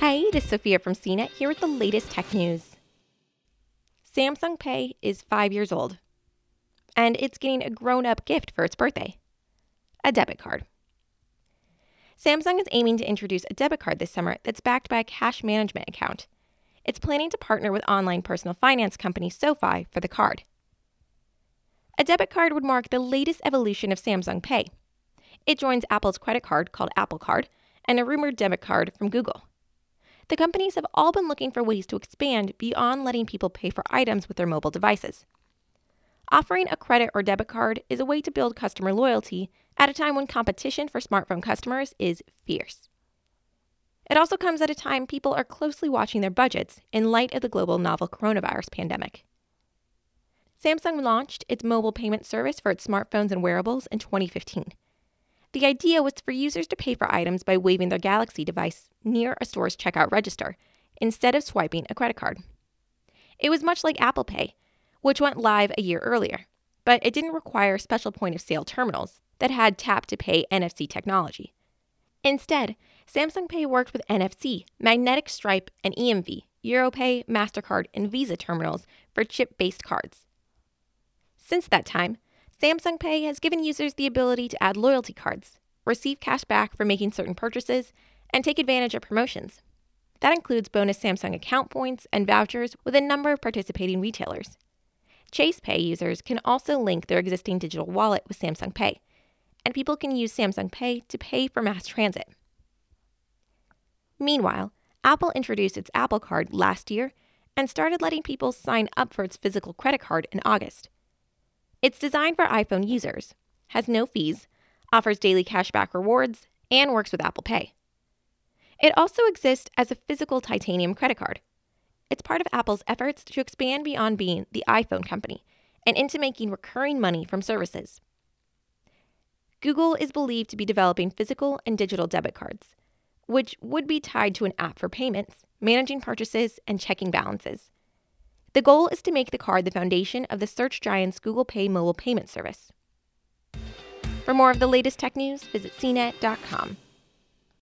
Hey, it is Sophia from CNET here with the latest tech news. Samsung Pay is five years old, and it's getting a grown up gift for its birthday a debit card. Samsung is aiming to introduce a debit card this summer that's backed by a cash management account. It's planning to partner with online personal finance company SoFi for the card. A debit card would mark the latest evolution of Samsung Pay. It joins Apple's credit card called Apple Card and a rumored debit card from Google. The companies have all been looking for ways to expand beyond letting people pay for items with their mobile devices. Offering a credit or debit card is a way to build customer loyalty at a time when competition for smartphone customers is fierce. It also comes at a time people are closely watching their budgets in light of the global novel coronavirus pandemic. Samsung launched its mobile payment service for its smartphones and wearables in 2015. The idea was for users to pay for items by waving their Galaxy device near a store's checkout register instead of swiping a credit card. It was much like Apple Pay, which went live a year earlier, but it didn't require special point of sale terminals that had tap to pay NFC technology. Instead, Samsung Pay worked with NFC, magnetic stripe, and EMV, Europay, MasterCard, and Visa terminals for chip based cards. Since that time, Samsung Pay has given users the ability to add loyalty cards, receive cash back for making certain purchases, and take advantage of promotions. That includes bonus Samsung account points and vouchers with a number of participating retailers. Chase Pay users can also link their existing digital wallet with Samsung Pay, and people can use Samsung Pay to pay for mass transit. Meanwhile, Apple introduced its Apple Card last year and started letting people sign up for its physical credit card in August. It's designed for iPhone users, has no fees, offers daily cashback rewards, and works with Apple Pay. It also exists as a physical titanium credit card. It's part of Apple's efforts to expand beyond being the iPhone company and into making recurring money from services. Google is believed to be developing physical and digital debit cards, which would be tied to an app for payments, managing purchases, and checking balances. The goal is to make the card the foundation of the search giant's Google Pay mobile payment service. For more of the latest tech news, visit cnet.com.